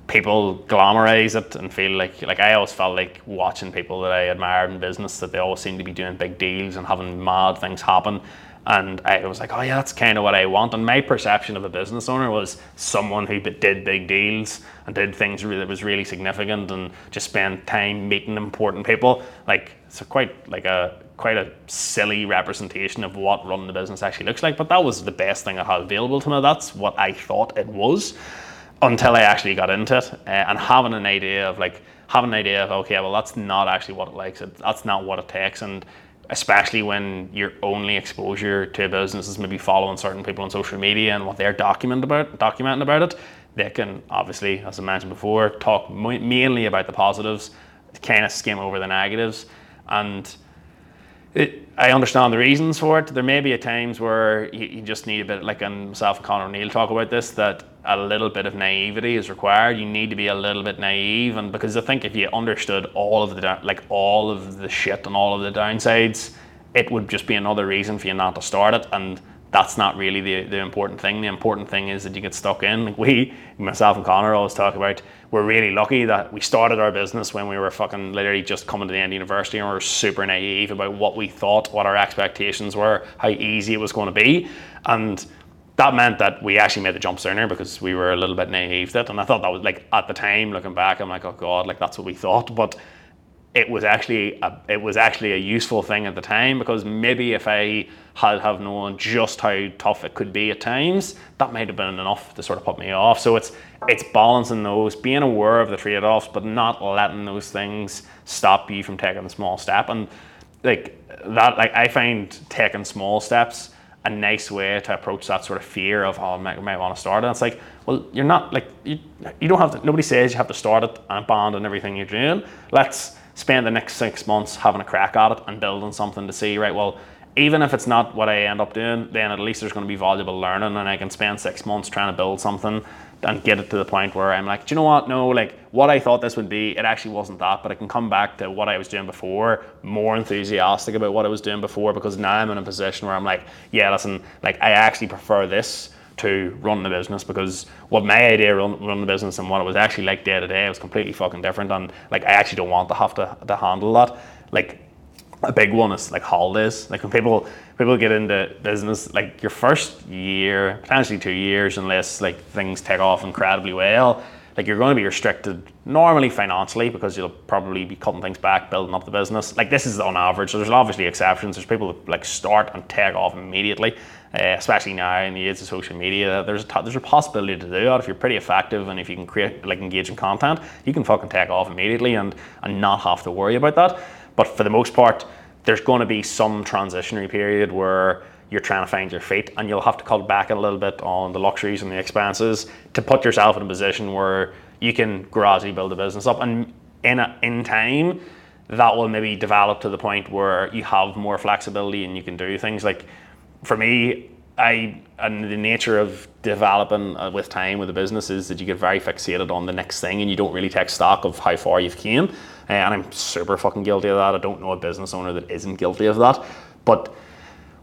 people glamorize it and feel like like I always felt like watching people that I admired in business that they always seem to be doing big deals and having mad things happen and I was like, oh yeah, that's kind of what I want. And my perception of a business owner was someone who did big deals and did things that was really significant and just spent time meeting important people. Like it's quite like a quite a silly representation of what running the business actually looks like. But that was the best thing I had available to me. That's what I thought it was until I actually got into it uh, and having an idea of like having an idea of okay, well that's not actually what it likes. That's not what it takes and especially when your only exposure to a business is maybe following certain people on social media and what they're documenting about documenting about it, they can obviously, as I mentioned before, talk mainly about the positives, kind of skim over the negatives, and it, I understand the reasons for it. There may be times where you, you just need a bit, like and myself and Conor O'Neill talk about this, that a little bit of naivety is required. You need to be a little bit naive, and because I think if you understood all of the like all of the shit and all of the downsides, it would just be another reason for you not to start it. And that's not really the, the important thing. The important thing is that you get stuck in. Like we, myself and Connor, always talk about, we're really lucky that we started our business when we were fucking literally just coming to the end of university and we were super naive about what we thought, what our expectations were, how easy it was going to be. And that meant that we actually made the jump sooner because we were a little bit naive that. And I thought that was like at the time, looking back, I'm like, oh God, like that's what we thought. But it was actually a, it was actually a useful thing at the time because maybe if I had have known just how tough it could be at times, that might have been enough to sort of put me off. So it's it's balancing those, being aware of the trade-offs, but not letting those things stop you from taking a small step. And like that, like I find taking small steps a nice way to approach that sort of fear of oh I might, might want to start. And it's like, well, you're not like you, you don't have to. Nobody says you have to start it and abandon everything you're doing. Let's spend the next six months having a crack at it and building something to see, right, well, even if it's not what I end up doing, then at least there's going to be valuable learning and I can spend six months trying to build something and get it to the point where I'm like, do you know what? No, like what I thought this would be, it actually wasn't that, but I can come back to what I was doing before, more enthusiastic about what I was doing before because now I'm in a position where I'm like, yeah, listen, like I actually prefer this to run the business because what my idea run run the business and what it was actually like day to day was completely fucking different and like I actually don't want to have to, to handle that like a big one is like holidays like when people people get into business like your first year potentially two years unless like things take off incredibly well like you're going to be restricted normally financially because you'll probably be cutting things back, building up the business. Like this is on average. So there's obviously exceptions. There's people that like start and take off immediately, uh, especially now in the age of social media. There's a t- there's a possibility to do that if you're pretty effective and if you can create like engaging content, you can fucking take off immediately and and not have to worry about that. But for the most part, there's going to be some transitionary period where you're trying to find your feet and you'll have to cut back a little bit on the luxuries and the expenses to put yourself in a position where you can gradually build a business up and in a, in time that will maybe develop to the point where you have more flexibility and you can do things like for me I and the nature of developing uh, with time with a business is that you get very fixated on the next thing and you don't really take stock of how far you've came. Uh, and I'm super fucking guilty of that. I don't know a business owner that isn't guilty of that. But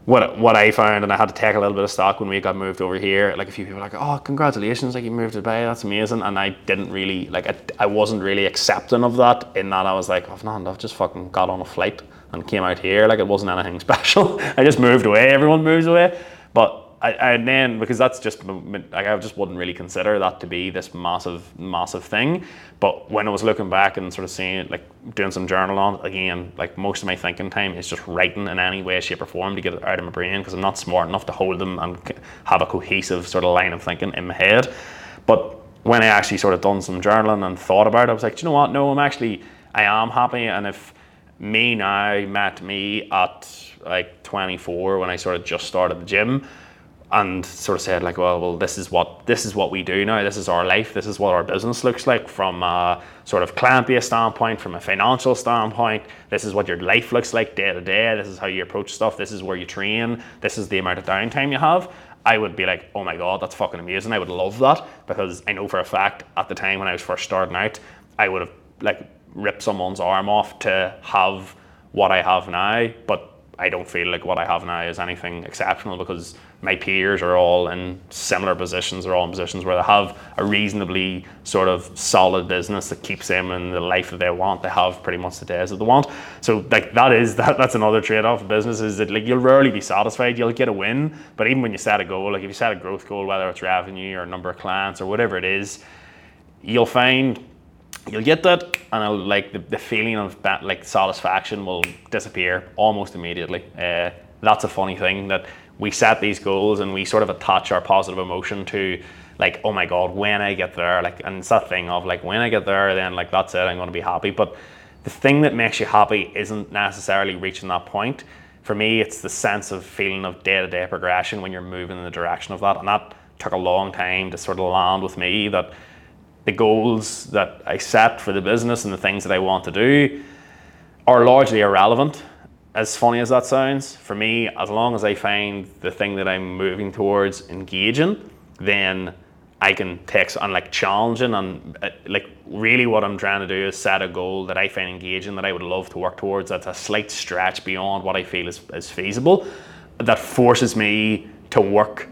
what what I found, and I had to take a little bit of stock when we got moved over here. Like a few people were like, "Oh, congratulations! Like you moved to Dubai, that's amazing." And I didn't really like. I, I wasn't really accepting of that. In that I was like, "I've not. I've just fucking got on a flight and came out here. Like it wasn't anything *laughs* special. I just moved away. Everyone moves away." But I, and then because that's just like I just wouldn't really consider that to be this massive massive thing. But when I was looking back and sort of seeing like doing some journal on again, like most of my thinking time is just writing in any way, shape, or form to get it out of my brain because I'm not smart enough to hold them and have a cohesive sort of line of thinking in my head. But when I actually sort of done some journaling and thought about it, I was like, you know what? No, I'm actually I am happy, and if me now met me at like 24 when I sort of just started the gym and sort of said like, well, well, this is what this is what we do now. This is our life. This is what our business looks like from a sort of client-based standpoint, from a financial standpoint. This is what your life looks like day to day. This is how you approach stuff. This is where you train. This is the amount of downtime you have. I would be like, oh my god, that's fucking amazing. I would love that because I know for a fact at the time when I was first starting out, I would have like rip someone's arm off to have what I have now, but I don't feel like what I have now is anything exceptional because my peers are all in similar positions. They're all in positions where they have a reasonably sort of solid business that keeps them in the life that they want. They have pretty much the days that they want. So like that is *laughs* that that's another trade-off of business is that like you'll rarely be satisfied. You'll get a win, but even when you set a goal, like if you set a growth goal, whether it's revenue or number of clients or whatever it is, you'll find you'll get that and like the, the feeling of like satisfaction will disappear almost immediately. Uh, that's a funny thing that we set these goals and we sort of attach our positive emotion to like oh my god when i get there like and it's that thing of like when i get there then like that's it i'm going to be happy. But the thing that makes you happy isn't necessarily reaching that point. For me it's the sense of feeling of day-to-day progression when you're moving in the direction of that and that took a long time to sort of land with me that the goals that I set for the business and the things that I want to do are largely irrelevant. As funny as that sounds, for me, as long as I find the thing that I'm moving towards engaging, then I can take on like challenging and uh, like really what I'm trying to do is set a goal that I find engaging that I would love to work towards. That's a slight stretch beyond what I feel is, is feasible. That forces me to work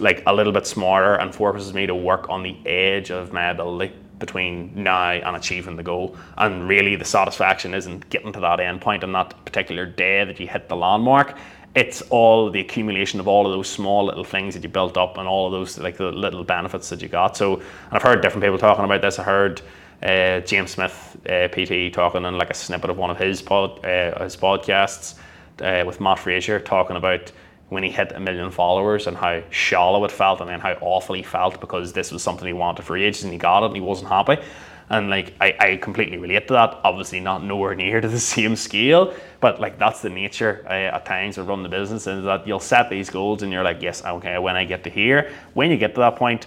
like a little bit smarter and forces me to work on the edge of my ability between now and achieving the goal. And really, the satisfaction isn't getting to that end point on that particular day that you hit the landmark. It's all the accumulation of all of those small little things that you built up and all of those like the little benefits that you got. So, and I've heard different people talking about this. I heard uh, James Smith, uh, PT, talking in like a snippet of one of his pod, uh, his podcasts uh, with Matt Fraser, talking about when he hit a million followers and how shallow it felt and then how awful he felt because this was something he wanted for ages and he got it and he wasn't happy. And like I, I completely relate to that. Obviously not nowhere *laughs* near to the same scale, but like that's the nature uh, at times of running the business is that you'll set these goals and you're like, yes, okay, when I get to here, when you get to that point,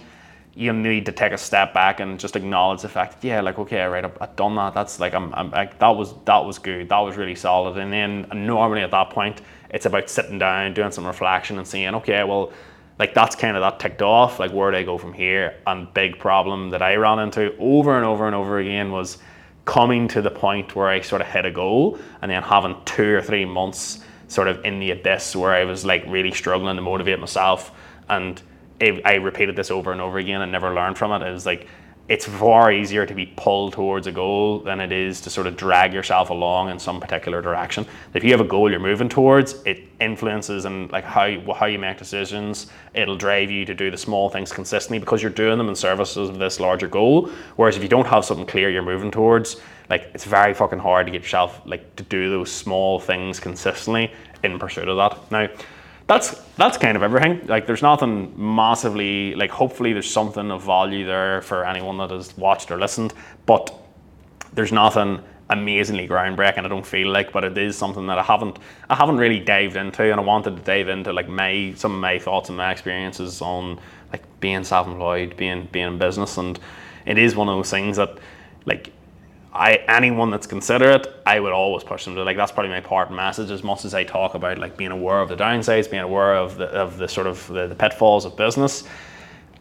you need to take a step back and just acknowledge the fact, that yeah, like okay, right, I've, I've done that. That's like I'm, I'm like that was that was good. That was really solid. And then normally at that point, it's about sitting down, doing some reflection, and saying, okay, well, like that's kind of that ticked off. Like where do I go from here? And big problem that I ran into over and over and over again was coming to the point where I sort of hit a goal, and then having two or three months sort of in the abyss where I was like really struggling to motivate myself and I repeated this over and over again and never learned from it. It was like it's far easier to be pulled towards a goal than it is to sort of drag yourself along in some particular direction. If you have a goal you're moving towards, it influences and like how you, how you make decisions. It'll drive you to do the small things consistently because you're doing them in service of this larger goal. Whereas if you don't have something clear you're moving towards, like it's very fucking hard to get yourself like to do those small things consistently in pursuit of that. Now that's that's kind of everything. Like there's nothing massively like hopefully there's something of value there for anyone that has watched or listened, but there's nothing amazingly groundbreaking I don't feel like, but it is something that I haven't I haven't really dived into and I wanted to dive into like my some of my thoughts and my experiences on like being self-employed, being being in business and it is one of those things that like I anyone that's considerate, I would always push them to like that's probably my part message as much as I talk about like being aware of the downsides, being aware of the of the sort of the, the pitfalls of business.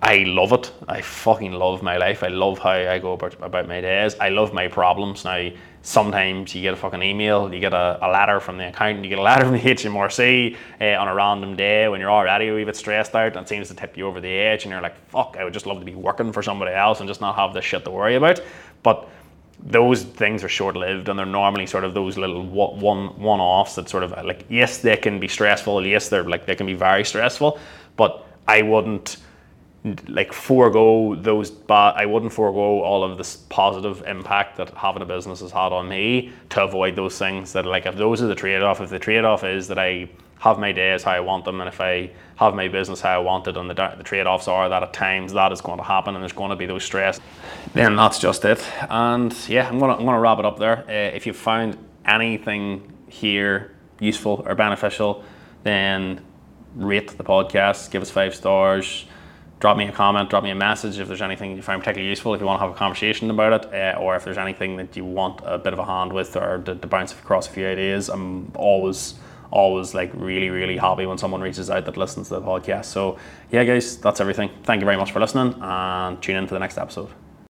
I love it. I fucking love my life. I love how I go about, about my days. I love my problems. Now, sometimes you get a fucking email, you get a, a letter from the accountant, you get a *laughs* letter from the HMRC uh, on a random day when you're already a wee bit stressed out and it seems to tip you over the edge and you're like, fuck, I would just love to be working for somebody else and just not have this shit to worry about. But those things are short lived and they're normally sort of those little one one offs that sort of like yes they can be stressful. Yes they're like they can be very stressful but I wouldn't like forego those but I wouldn't forego all of this positive impact that having a business has had on me to avoid those things that like if those are the trade off if the trade off is that I have my days how I want them, and if I have my business how I want it, and the, the trade offs are that at times that is going to happen, and there's going to be those stress, then that's just it. And yeah, I'm gonna I'm gonna wrap it up there. Uh, if you found anything here useful or beneficial, then rate the podcast, give us five stars drop me a comment, drop me a message if there's anything you find particularly useful, if you want to have a conversation about it, uh, or if there's anything that you want a bit of a hand with or to, to bounce across a few ideas. I'm always always like really, really happy when someone reaches out that listens to the podcast. So, yeah, guys, that's everything. Thank you very much for listening and tune in to the next episode.